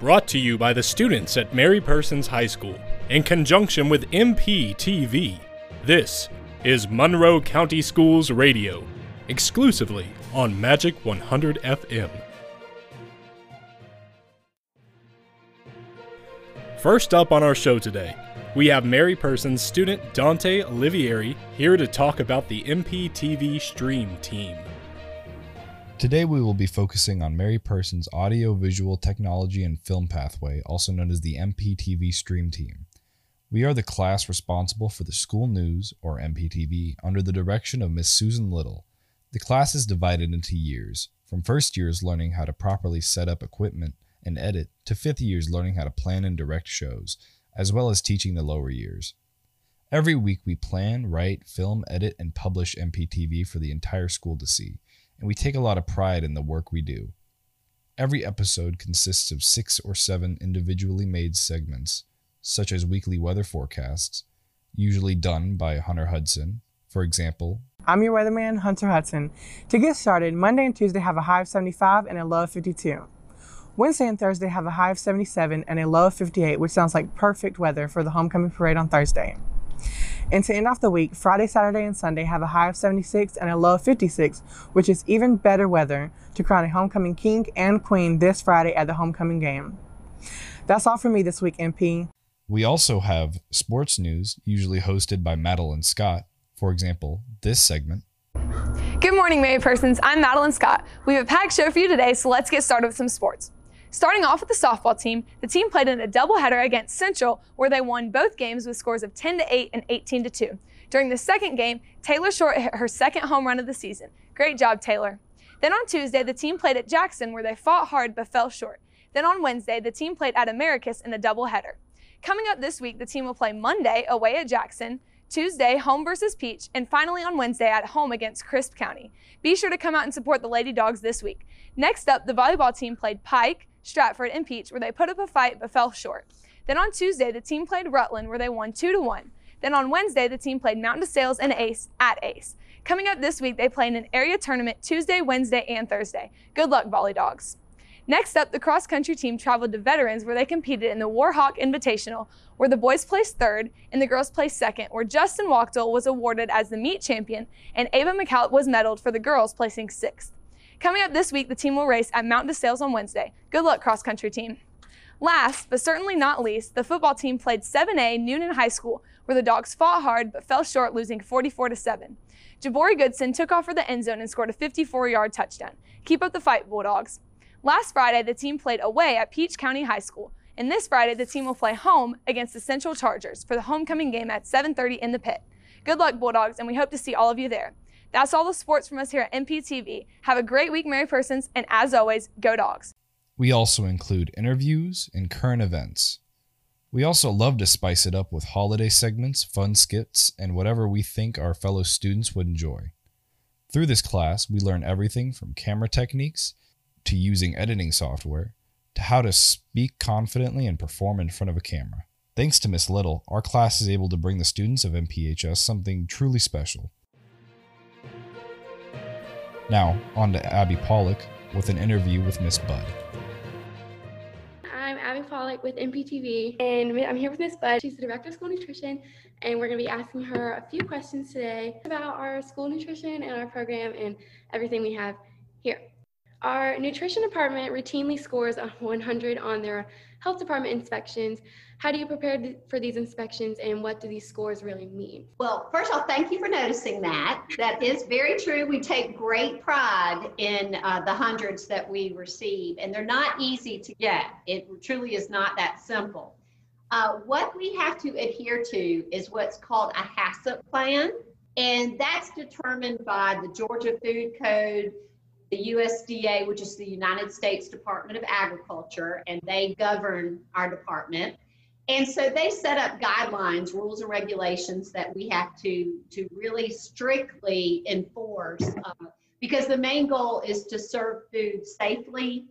Brought to you by the students at Mary Persons High School in conjunction with MPTV. This is Monroe County Schools Radio, exclusively on Magic 100 FM. First up on our show today, we have Mary Persons student Dante Olivieri here to talk about the MPTV Stream team. Today we will be focusing on Mary Persons Audio Visual Technology and Film Pathway, also known as the MPTV Stream Team. We are the class responsible for the school news, or MPTV, under the direction of Miss Susan Little. The class is divided into years, from first years learning how to properly set up equipment and edit, to fifth years learning how to plan and direct shows, as well as teaching the lower years. Every week we plan, write, film, edit, and publish MPTV for the entire school to see and we take a lot of pride in the work we do. Every episode consists of six or seven individually made segments, such as weekly weather forecasts, usually done by Hunter Hudson. For example, I'm your weatherman, Hunter Hudson. To get started, Monday and Tuesday have a high of 75 and a low of 52. Wednesday and Thursday have a high of 77 and a low of 58, which sounds like perfect weather for the homecoming parade on Thursday. And to end off the week, Friday, Saturday, and Sunday have a high of 76 and a low of 56, which is even better weather to crown a homecoming king and queen this Friday at the homecoming game. That's all for me this week, MP. We also have sports news, usually hosted by Madeline Scott. For example, this segment. Good morning, Mary Persons. I'm Madeline Scott. We have a packed show for you today, so let's get started with some sports. Starting off with the softball team, the team played in a doubleheader against Central, where they won both games with scores of 10 to 8 and 18 to 2. During the second game, Taylor Short hit her second home run of the season. Great job, Taylor. Then on Tuesday, the team played at Jackson, where they fought hard but fell short. Then on Wednesday, the team played at Americus in a doubleheader. Coming up this week, the team will play Monday away at Jackson, Tuesday, home versus Peach, and finally on Wednesday at home against Crisp County. Be sure to come out and support the Lady Dogs this week. Next up, the volleyball team played Pike, Stratford, and Peach, where they put up a fight but fell short. Then on Tuesday, the team played Rutland, where they won 2 to 1. Then on Wednesday, the team played Mountain DeSales and Ace at Ace. Coming up this week, they play in an area tournament Tuesday, Wednesday, and Thursday. Good luck, Volley Dogs. Next up, the cross country team traveled to Veterans, where they competed in the Warhawk Invitational, where the boys placed third and the girls placed second, where Justin Wachtel was awarded as the meet champion and Ava McCall was medaled for the girls, placing sixth. Coming up this week, the team will race at Mount DeSales on Wednesday. Good luck, cross country team. Last, but certainly not least, the football team played 7A Newnan High School, where the Dogs fought hard but fell short, losing 44 to 7. Jabori Goodson took off for the end zone and scored a 54-yard touchdown. Keep up the fight, Bulldogs. Last Friday, the team played away at Peach County High School, and this Friday, the team will play home against the Central Chargers for the homecoming game at 7:30 in the pit. Good luck, Bulldogs, and we hope to see all of you there. That's all the sports from us here at MPTV. Have a great week, Mary Persons, and as always, go dogs. We also include interviews and current events. We also love to spice it up with holiday segments, fun skits, and whatever we think our fellow students would enjoy. Through this class, we learn everything from camera techniques to using editing software to how to speak confidently and perform in front of a camera. Thanks to Miss Little, our class is able to bring the students of MPHS something truly special. Now, on to Abby Pollock with an interview with Miss Budd. I'm Abby Pollock with MPTV, and I'm here with Miss Budd. She's the Director of School Nutrition, and we're going to be asking her a few questions today about our school nutrition and our program and everything we have here. Our nutrition department routinely scores a 100 on their health department inspections. How do you prepare for these inspections and what do these scores really mean? Well, first off, thank you for noticing that. That is very true. We take great pride in uh, the hundreds that we receive, and they're not easy to get. It truly is not that simple. Uh, what we have to adhere to is what's called a HACCP plan, and that's determined by the Georgia Food Code the USDA, which is the United States Department of Agriculture, and they govern our department. And so they set up guidelines, rules, and regulations that we have to, to really strictly enforce uh, because the main goal is to serve food safely,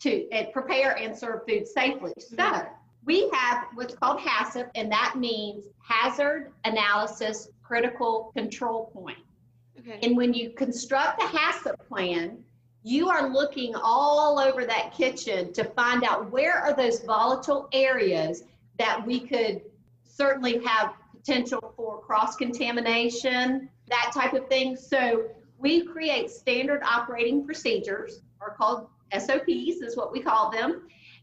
to uh, prepare and serve food safely. So we have what's called HACCP, and that means Hazard Analysis Critical Control Point. Okay. And when you construct the HACCP plan, you are looking all over that kitchen to find out where are those volatile areas that we could certainly have potential for cross contamination, that type of thing. So we create standard operating procedures, are called SOPs, is what we call them.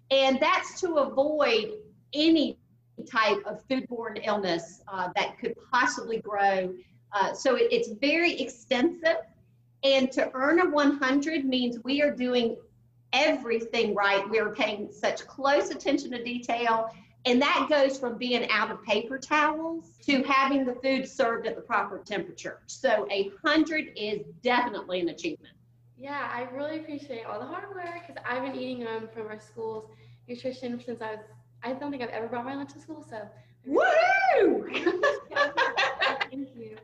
And that's to avoid any type of foodborne illness uh, that could possibly grow. Uh, so it, it's very extensive. And to earn a 100 means we are doing everything right. We are paying such close attention to detail. And that goes from being out of paper towels to having the food served at the proper temperature. So a 100 is definitely an achievement. Yeah, I really appreciate all the hard work because I've been eating them um, from our school's nutrition since I was, I don't think I've ever brought my lunch to school. So, woohoo! Thank you.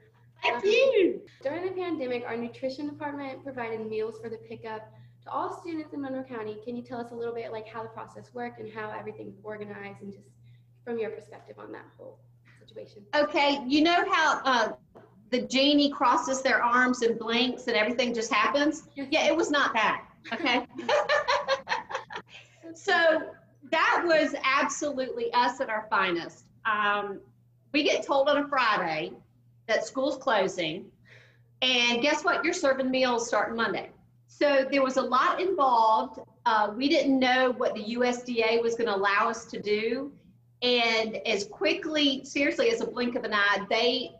During the pandemic, our nutrition department provided meals for the pickup to all students in Monroe County. Can you tell us a little bit like how the process worked and how everything's organized and just from your perspective on that whole situation? Okay, you know how uh, the genie crosses their arms and blinks and everything just happens? Yeah, it was not that. Okay. so that was absolutely us at our finest. Um, we get told on a Friday that school's closing, and guess what? You're serving meals starting Monday. So there was a lot involved. Uh, we didn't know what the USDA was going to allow us to do. And as quickly, seriously, as a blink of an eye, they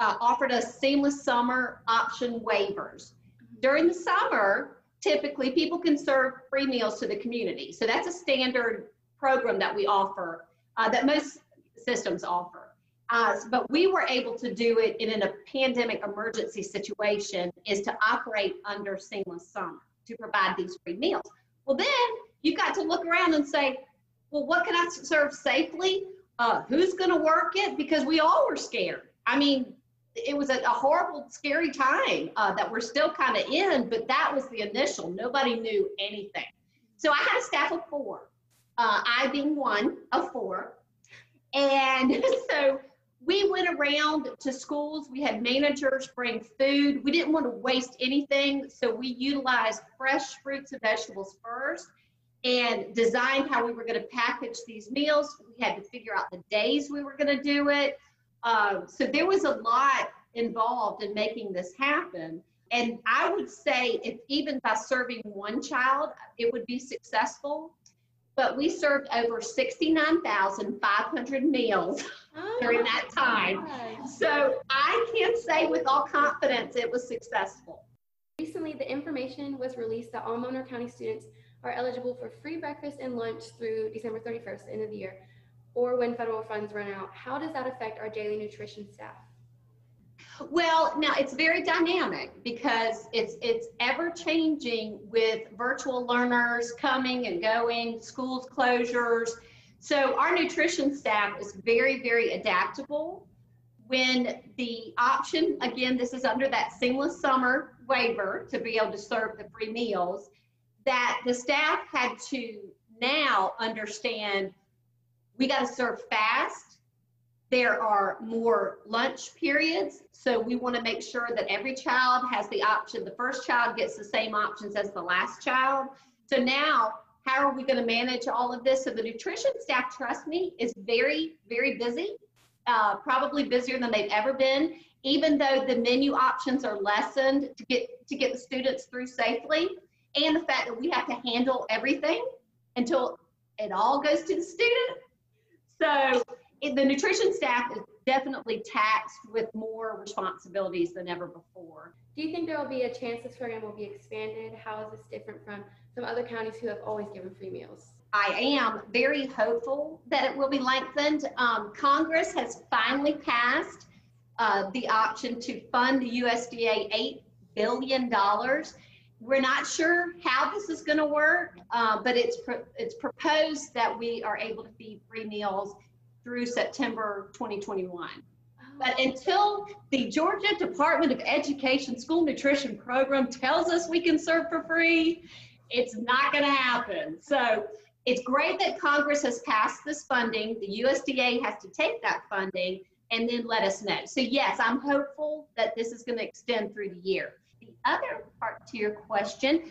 uh, offered us seamless summer option waivers. During the summer, typically people can serve free meals to the community. So that's a standard program that we offer, uh, that most systems offer. Uh, but we were able to do it in a pandemic emergency situation is to operate under seamless summer to provide these free meals. Well, then you've got to look around and say, well, what can I serve safely? Uh, who's going to work it? Because we all were scared. I mean, it was a, a horrible, scary time uh, that we're still kind of in, but that was the initial. Nobody knew anything. So I had a staff of four, uh, I being one of four. And so we went around to schools. We had managers bring food. We didn't want to waste anything, so we utilized fresh fruits and vegetables first and designed how we were going to package these meals. We had to figure out the days we were going to do it. Um, so there was a lot involved in making this happen. And I would say if even by serving one child, it would be successful. But we served over 69,500 meals oh, during that time. So I can say with all confidence it was successful. Recently, the information was released that all Monroe County students are eligible for free breakfast and lunch through December 31st, end of the year or when federal funds run out. How does that affect our daily nutrition staff? Well, now it's very dynamic because it's it's ever changing with virtual learners coming and going, schools closures. So our nutrition staff is very very adaptable. When the option again, this is under that seamless summer waiver to be able to serve the free meals, that the staff had to now understand we got to serve fast. There are more lunch periods. So we want to make sure that every child has the option. The first child gets the same options as the last child. So now, how are we going to manage all of this? So the nutrition staff, trust me, is very, very busy, uh, probably busier than they've ever been. Even though the menu options are lessened to get to get the students through safely, and the fact that we have to handle everything until it all goes to the student so it, the nutrition staff is definitely taxed with more responsibilities than ever before. Do you think there will be a chance this program will be expanded? How is this different from some other counties who have always given free meals? I am very hopeful that it will be lengthened. Um, Congress has finally passed uh, the option to fund the USDA $8 billion. We're not sure how this is going to work, uh, but it's pro- it's proposed that we are able to feed free meals through September 2021. But until the Georgia Department of Education School Nutrition Program tells us we can serve for free, it's not going to happen. So it's great that Congress has passed this funding. The USDA has to take that funding and then let us know. So, yes, I'm hopeful that this is going to extend through the year. The other part to your question,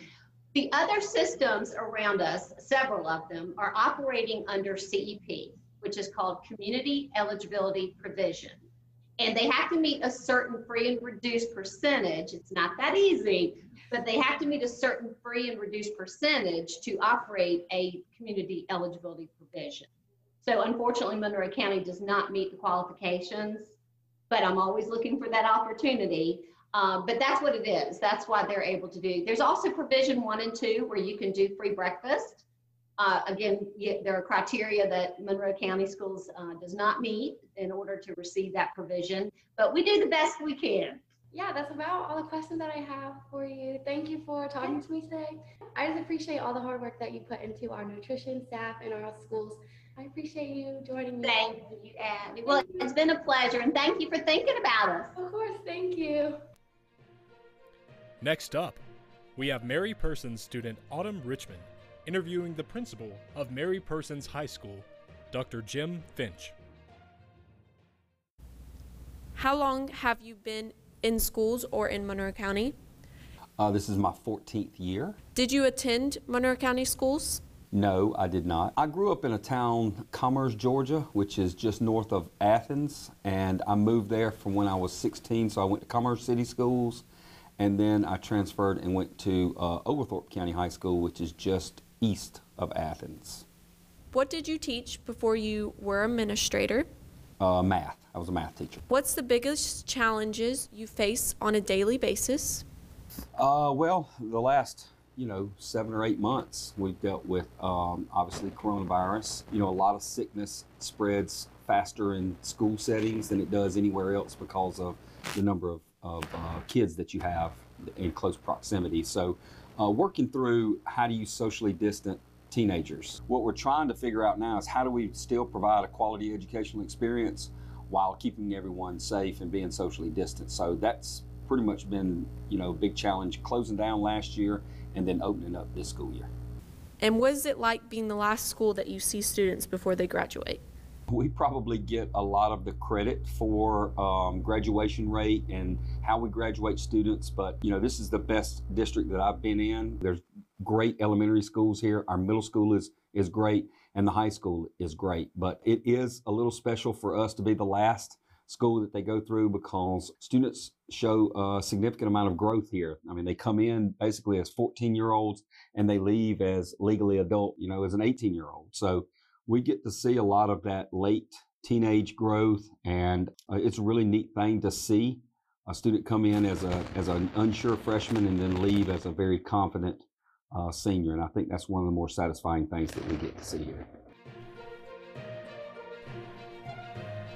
The other systems around us, several of them, are operating under CEP, which is called Community Eligibility Provision. And they have to meet a certain free and reduced percentage. It's not that easy, but they have to meet a certain free and reduced percentage to operate a community eligibility provision. So unfortunately, Monroe County does not meet the qualifications, but I'm always looking for that opportunity. Um, but that's what it is. That's why they're able to do. There's also provision one and two where you can do free breakfast. Uh, again, there are criteria that Monroe County Schools uh, does not meet in order to receive that provision, but we do the best we can. Yeah, that's about all the questions that I have for you. Thank you for talking to me today. I just appreciate all the hard work that you put into our nutrition staff and our schools. I appreciate you joining me. Thank you, Abby. Well, it's been a pleasure, and thank you for thinking about us. Of course, thank you. Next up, we have Mary Persons student Autumn Richmond interviewing the principal of Mary Persons High School, Dr. Jim Finch. How long have you been in schools or in Monroe County? Uh, this is my 14th year. Did you attend Monroe County schools? No, I did not. I grew up in a town, Commerce, Georgia, which is just north of Athens, and I moved there from when I was 16, so I went to Commerce City Schools, and then I transferred and went to uh, Oglethorpe County High School, which is just east of Athens. What did you teach before you were administrator? Uh, math. I was a math teacher. What's the biggest challenges you face on a daily basis? Uh, well, the last you know seven or eight months we've dealt with um, obviously coronavirus. You know, a lot of sickness spreads faster in school settings than it does anywhere else because of the number of, of uh, kids that you have in close proximity. So uh, working through how do you socially distant teenagers. What we're trying to figure out now is how do we still provide a quality educational experience while keeping everyone safe and being socially distant. So that's pretty much been, you know, a big challenge closing down last year and then opening up this school year. And what is it like being the last school that you see students before they graduate? We probably get a lot of the credit for um, graduation rate and how we graduate students. But you know, this is the best district that I've been in. There's great elementary schools here. Our middle school is is great, and the high school is great. But it is a little special for us to be the last school that they go through because students show a significant amount of growth here. I mean, they come in basically as 14 year olds and they leave as legally adult, you know, as an 18 year old. So we get to see a lot of that late teenage growth, and uh, it's a really neat thing to see a student come in as a as an unsure freshman and then leave as a very confident uh, senior. And I think that's one of the more satisfying things that we get to see here.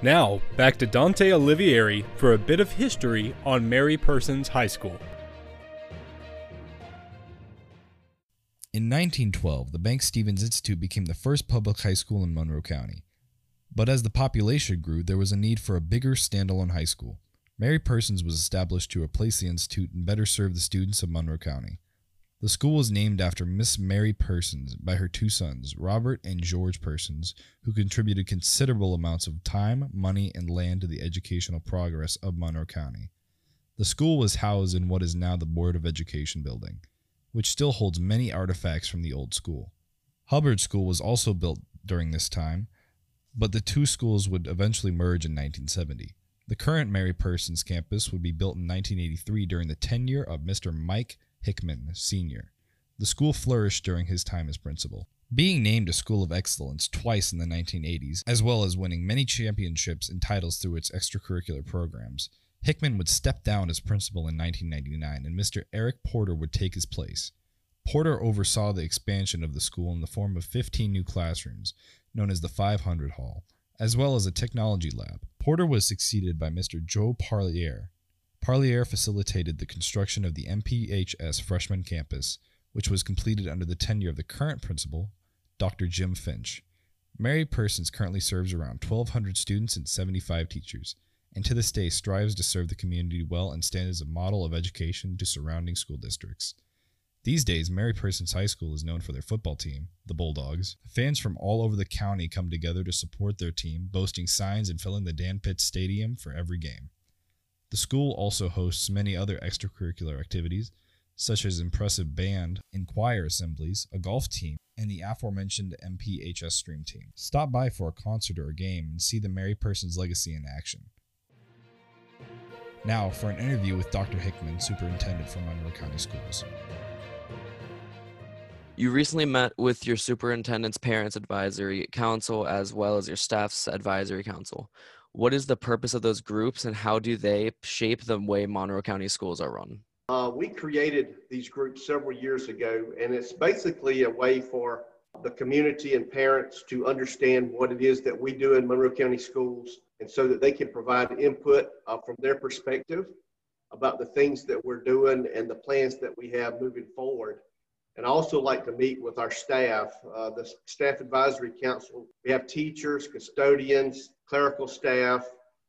Now, back to Dante Olivieri for a bit of history on Mary Persons High School. In 1912, the Banks Stephens Institute became the first public high school in Monroe County. But as the population grew, there was a need for a bigger standalone high school. Mary Persons was established to replace the institute and better serve the students of Monroe County. The school was named after Miss Mary Persons by her two sons, Robert and George Persons, who contributed considerable amounts of time, money, and land to the educational progress of Monroe County. The school was housed in what is now the Board of Education building which still holds many artifacts from the old school. Hubbard School was also built during this time, but the two schools would eventually merge in 1970. The current Mary Persons campus would be built in 1983 during the tenure of Mr. Mike Hickman, Sr. The school flourished during his time as principal. Being named a school of excellence twice in the 1980s, as well as winning many championships and titles through its extracurricular programs, Hickman would step down as principal in 1999 and Mr. Eric Porter would take his place. Porter oversaw the expansion of the school in the form of 15 new classrooms, known as the 500 Hall, as well as a technology lab. Porter was succeeded by Mr. Joe Parlier. Parlier facilitated the construction of the MPHS freshman campus, which was completed under the tenure of the current principal, Dr. Jim Finch. Mary Persons currently serves around 1,200 students and 75 teachers and to this day strives to serve the community well and stand as a model of education to surrounding school districts. These days, Mary Persons High School is known for their football team, the Bulldogs. Fans from all over the county come together to support their team, boasting signs and filling the Dan Pitts Stadium for every game. The school also hosts many other extracurricular activities, such as impressive band and choir assemblies, a golf team, and the aforementioned MPHS stream team. Stop by for a concert or a game and see the Mary Persons legacy in action. Now for an interview with Dr. Hickman, Superintendent for Monroe County Schools. You recently met with your superintendent's parents advisory council as well as your staff's advisory council. What is the purpose of those groups and how do they shape the way Monroe County schools are run? Uh, we created these groups several years ago, and it's basically a way for the community and parents to understand what it is that we do in Monroe County schools, and so that they can provide input uh, from their perspective about the things that we're doing and the plans that we have moving forward. And I also like to meet with our staff, uh, the Staff Advisory Council. We have teachers, custodians, clerical staff,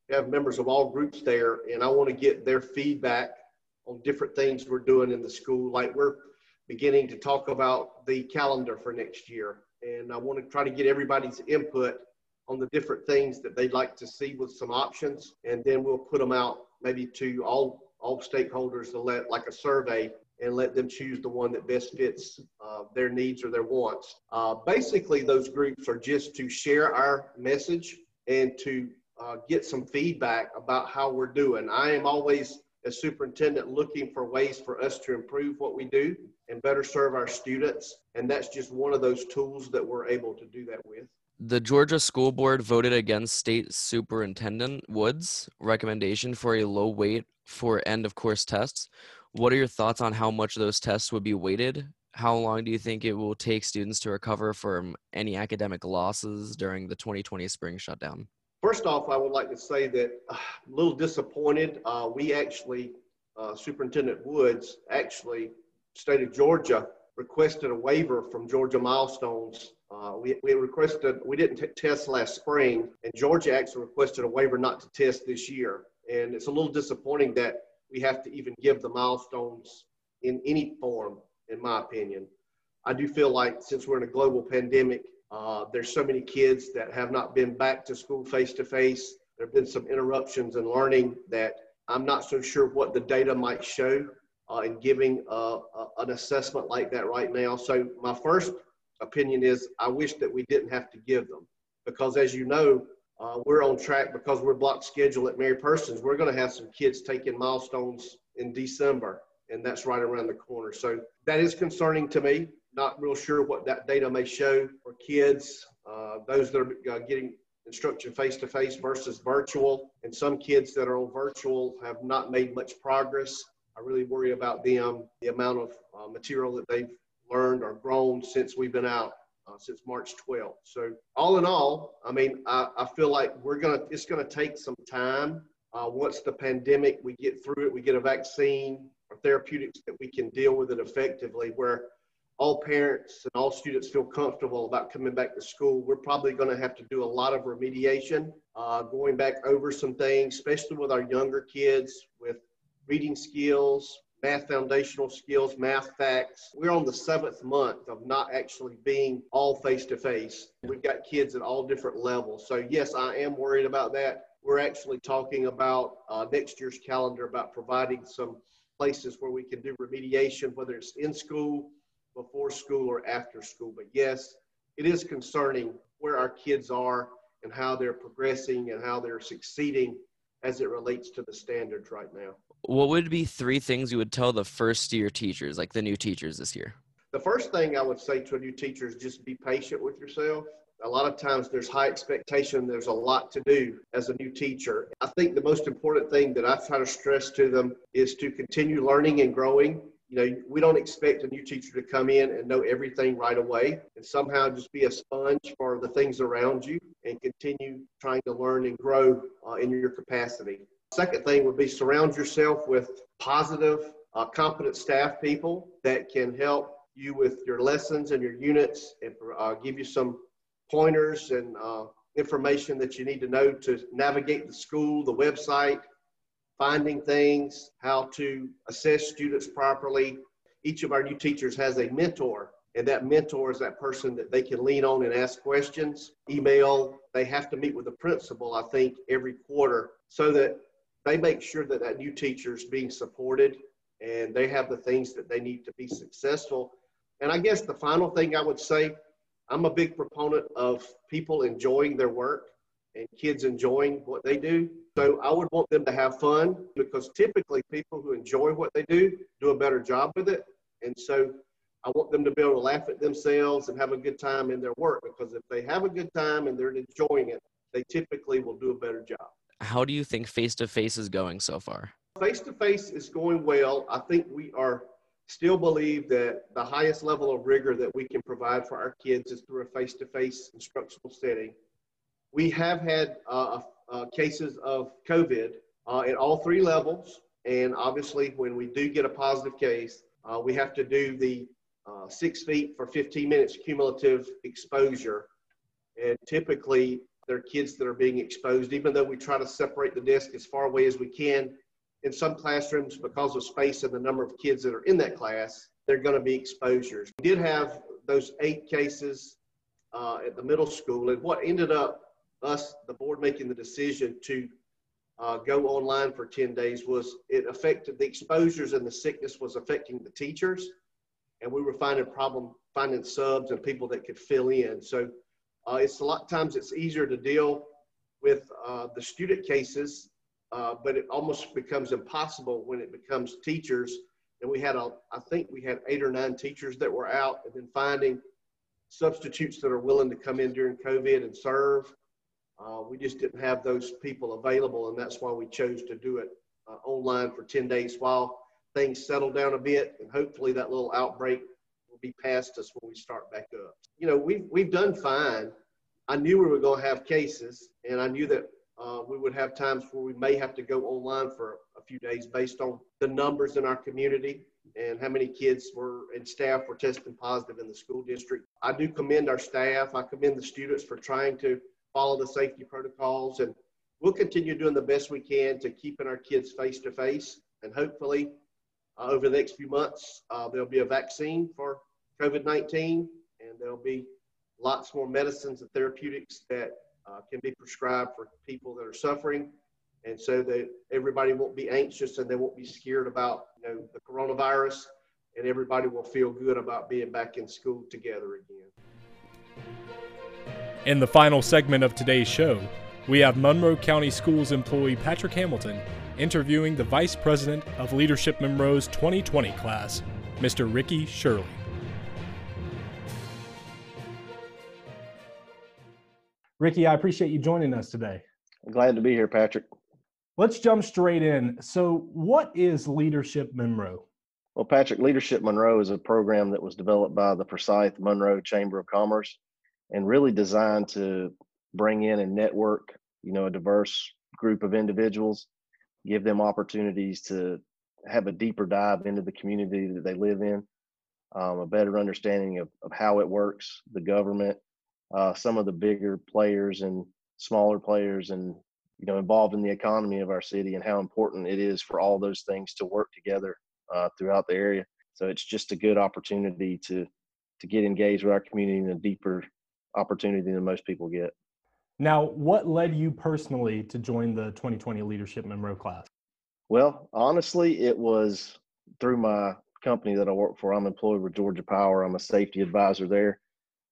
we have members of all groups there, and I want to get their feedback on different things we're doing in the school. Like we're beginning to talk about the calendar for next year. And I want to try to get everybody's input on the different things that they'd like to see with some options. And then we'll put them out maybe to all, all stakeholders to let like a survey and let them choose the one that best fits uh, their needs or their wants. Uh, basically, those groups are just to share our message and to uh, get some feedback about how we're doing. I am always as superintendent looking for ways for us to improve what we do and better serve our students. And that's just one of those tools that we're able to do that with. The Georgia School Board voted against State Superintendent Wood's recommendation for a low weight for end of course tests. What are your thoughts on how much those tests would be weighted? How long do you think it will take students to recover from any academic losses during the 2020 spring shutdown? First off, I would like to say that uh, a little disappointed. Uh, we actually, uh, Superintendent Woods, actually, state of Georgia, requested a waiver from Georgia Milestones. Uh, we, we requested, we didn't t- test last spring, and Georgia actually requested a waiver not to test this year. And it's a little disappointing that we have to even give the milestones in any form, in my opinion. I do feel like since we're in a global pandemic, uh, there's so many kids that have not been back to school face to face. There have been some interruptions in learning that I'm not so sure what the data might show uh, in giving uh, an assessment like that right now. So my first opinion is I wish that we didn't have to give them because as you know, uh, we're on track because we're block schedule at Mary Persons. We're going to have some kids taking milestones in December, and that's right around the corner. So that is concerning to me not real sure what that data may show for kids, uh, those that are uh, getting instruction face to face versus virtual. And some kids that are on virtual have not made much progress. I really worry about them, the amount of uh, material that they've learned or grown since we've been out. Uh, since March 12th. So all in all, I mean, I, I feel like we're gonna. It's gonna take some time. Uh, once the pandemic, we get through it, we get a vaccine or therapeutics that we can deal with it effectively. Where all parents and all students feel comfortable about coming back to school, we're probably going to have to do a lot of remediation, uh, going back over some things, especially with our younger kids with reading skills, math foundational skills, math facts. We're on the seventh month of not actually being all face to face. We've got kids at all different levels. So, yes, I am worried about that. We're actually talking about uh, next year's calendar about providing some places where we can do remediation, whether it's in school before school or after school. But yes, it is concerning where our kids are and how they're progressing and how they're succeeding as it relates to the standards right now. What would be three things you would tell the first year teachers, like the new teachers this year? The first thing I would say to a new teacher is just be patient with yourself. A lot of times there's high expectation, there's a lot to do as a new teacher. I think the most important thing that I try to stress to them is to continue learning and growing you know, we don't expect a new teacher to come in and know everything right away and somehow just be a sponge for the things around you and continue trying to learn and grow uh, in your capacity. Second thing would be surround yourself with positive, uh, competent staff people that can help you with your lessons and your units and uh, give you some pointers and uh, information that you need to know to navigate the school, the website, finding things, how to assess students properly. Each of our new teachers has a mentor, and that mentor is that person that they can lean on and ask questions, email. They have to meet with the principal, I think, every quarter so that they make sure that that new teacher is being supported and they have the things that they need to be successful. And I guess the final thing I would say, I'm a big proponent of people enjoying their work and kids enjoying what they do. So I would want them to have fun because typically people who enjoy what they do do a better job with it. And so I want them to be able to laugh at themselves and have a good time in their work because if they have a good time and they're enjoying it, they typically will do a better job. How do you think face to face is going so far? Face to face is going well. I think we are still believe that the highest level of rigor that we can provide for our kids is through a face to face instructional setting. We have had uh, uh, cases of COVID uh, at all three levels. And obviously, when we do get a positive case, uh, we have to do the uh, six feet for 15 minutes cumulative exposure. And typically, there are kids that are being exposed, even though we try to separate the desk as far away as we can. In some classrooms, because of space and the number of kids that are in that class, they're going to be exposures. We did have those eight cases uh, at the middle school, and what ended up us, the board, making the decision to uh, go online for 10 days was it affected the exposures and the sickness was affecting the teachers. And we were finding problem finding subs and people that could fill in. So uh, it's a lot of times it's easier to deal with uh, the student cases, uh, but it almost becomes impossible when it becomes teachers. And we had a, I think we had eight or nine teachers that were out, and then finding substitutes that are willing to come in during COVID and serve uh, we just didn't have those people available, and that's why we chose to do it uh, online for 10 days while things settle down a bit, and hopefully that little outbreak will be past us when we start back up. You know, we've, we've done fine. I knew we were going to have cases, and I knew that uh, we would have times where we may have to go online for a few days based on the numbers in our community and how many kids were and staff were testing positive in the school district. I do commend our staff. I commend the students for trying to follow the safety protocols, and we'll continue doing the best we can to keeping our kids face to face. And hopefully, uh, over the next few months, uh, there'll be a vaccine for COVID 19, and there'll be lots more medicines and therapeutics that uh, can be prescribed for people that are suffering. And so that everybody won't be anxious and they won't be scared about you know, the coronavirus, and everybody will feel good about being back in school together again. In the final segment of today's show, we have Monroe County Schools employee Patrick Hamilton interviewing the Vice President of Leadership Monroe's 2020 class, Mr. Ricky Shirley. Ricky, I appreciate you joining us today. Glad to be here, Patrick. Let's jump straight in. So, what is Leadership Monroe? Well, Patrick, Leadership Monroe is a program that was developed by the Forsyth Monroe Chamber of Commerce and really designed to bring in and network, you know, a diverse group of individuals, give them opportunities to have a deeper dive into the community that they live in, um, a better understanding of, of how it works, the government, uh, some of the bigger players and smaller players and you know involved in the economy of our city and how important it is for all those things to work together uh, throughout the area. So it's just a good opportunity to to get engaged with our community in a deeper opportunity than most people get. Now, what led you personally to join the 2020 Leadership Monroe class? Well, honestly, it was through my company that I work for. I'm employed with Georgia Power. I'm a safety advisor there.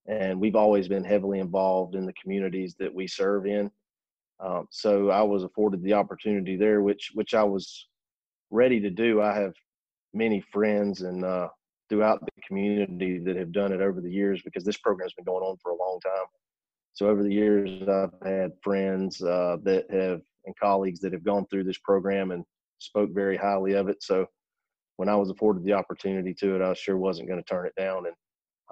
And we've always been heavily involved in the communities that we serve in. Um, so I was afforded the opportunity there, which which I was ready to do. I have many friends and uh, throughout the community that have done it over the years because this program has been going on for a long time. So over the years, I've had friends uh, that have and colleagues that have gone through this program and spoke very highly of it. So when I was afforded the opportunity to it, I sure wasn't going to turn it down, and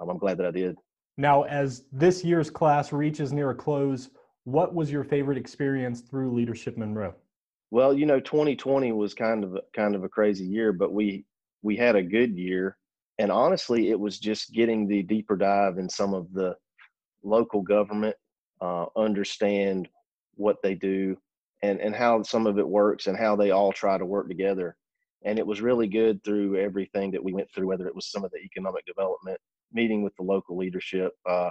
um, I'm glad that I did. Now, as this year's class reaches near a close, what was your favorite experience through Leadership Monroe? Well, you know, 2020 was kind of kind of a crazy year, but we we had a good year and honestly, it was just getting the deeper dive in some of the local government, uh, understand what they do and, and how some of it works and how they all try to work together. And it was really good through everything that we went through, whether it was some of the economic development, meeting with the local leadership, uh,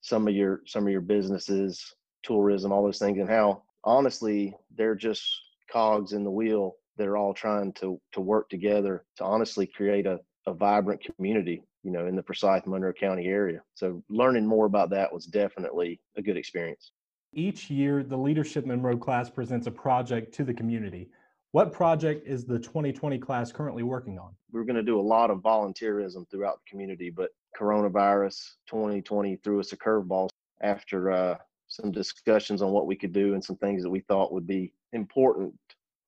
some of your some of your businesses, tourism, all those things, and how honestly they're just cogs in the wheel that are all trying to to work together to honestly create a, a vibrant community, you know, in the Forsyth Monroe County area. So learning more about that was definitely a good experience. Each year, the Leadership Monroe class presents a project to the community. What project is the 2020 class currently working on? We're going to do a lot of volunteerism throughout the community, but coronavirus 2020 threw us a curveball after uh, some discussions on what we could do and some things that we thought would be important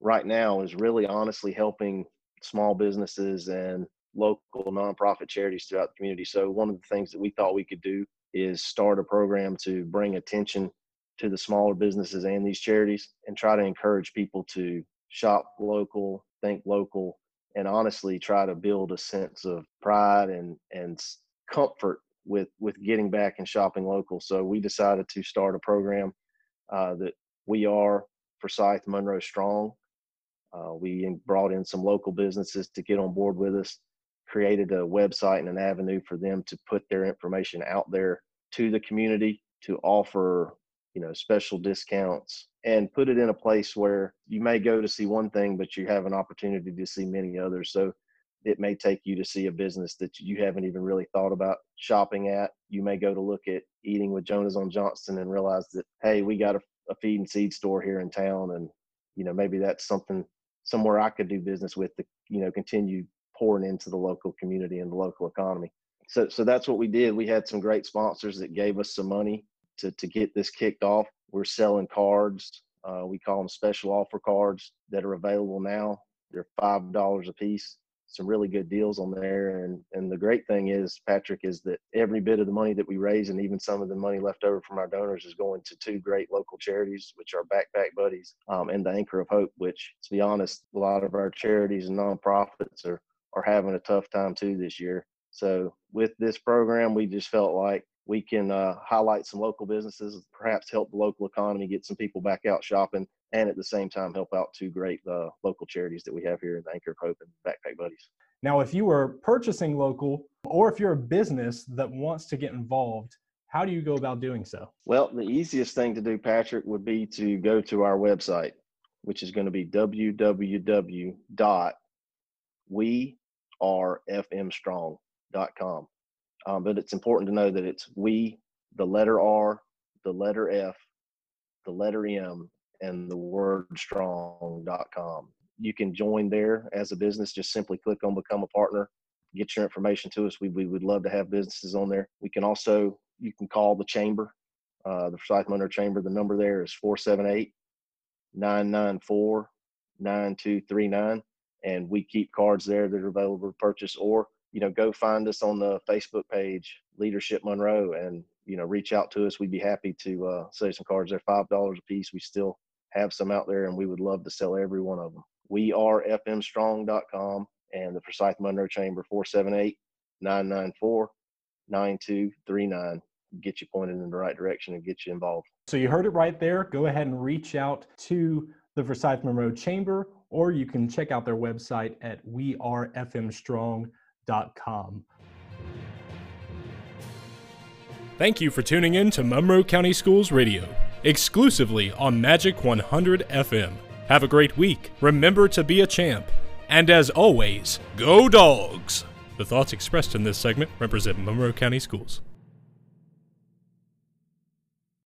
right now is really honestly helping small businesses and local nonprofit charities throughout the community. So one of the things that we thought we could do is start a program to bring attention to the smaller businesses and these charities and try to encourage people to shop local, think local, and honestly try to build a sense of pride and and comfort with with getting back and shopping local. So we decided to start a program uh, that we are Forsyth Monroe Strong. Uh, we brought in some local businesses to get on board with us, created a website and an avenue for them to put their information out there to the community to offer you know special discounts and put it in a place where you may go to see one thing but you have an opportunity to see many others. So it may take you to see a business that you haven't even really thought about shopping at. You may go to look at eating with jonas on johnston and realize that hey we got a, a feed and seed store here in town and you know maybe that's something somewhere i could do business with to you know continue pouring into the local community and the local economy so so that's what we did we had some great sponsors that gave us some money to, to get this kicked off. We're selling cards. Uh, we call them special offer cards that are available now. They're five dollars a piece. Some really good deals on there. And and the great thing is, Patrick, is that every bit of the money that we raise, and even some of the money left over from our donors, is going to two great local charities, which are Backpack Buddies um, and the Anchor of Hope. Which, to be honest, a lot of our charities and nonprofits are are having a tough time too this year. So with this program, we just felt like we can uh, highlight some local businesses, perhaps help the local economy, get some people back out shopping, and at the same time help out two great uh, local charities that we have here in Anchor of Hope and Backpack Buddies. Now, if you are purchasing local, or if you're a business that wants to get involved, how do you go about doing so? Well, the easiest thing to do, Patrick, would be to go to our website, which is going to be www.wearefmstrong.com. Um, but it's important to know that it's we, the letter R, the letter F, the letter M, and the word strong.com. You can join there as a business. Just simply click on become a partner, get your information to us. We, we would love to have businesses on there. We can also, you can call the chamber, uh, the Forsyth Monroe Chamber. The number there is 478 994 9239. And we keep cards there that are available to purchase or you know, go find us on the Facebook page, Leadership Monroe, and you know, reach out to us. We'd be happy to uh, sell some cards. They're five dollars a piece. We still have some out there, and we would love to sell every one of them. We are fmstrong.com and the Forsyth Monroe Chamber 478 994 9239 get you pointed in the right direction and get you involved. So you heard it right there. Go ahead and reach out to the Forsyth Monroe Chamber, or you can check out their website at wearefmstrong.com Thank you for tuning in to Monroe County Schools Radio, exclusively on Magic 100 FM. Have a great week. Remember to be a champ. And as always, go dogs! The thoughts expressed in this segment represent Monroe County Schools.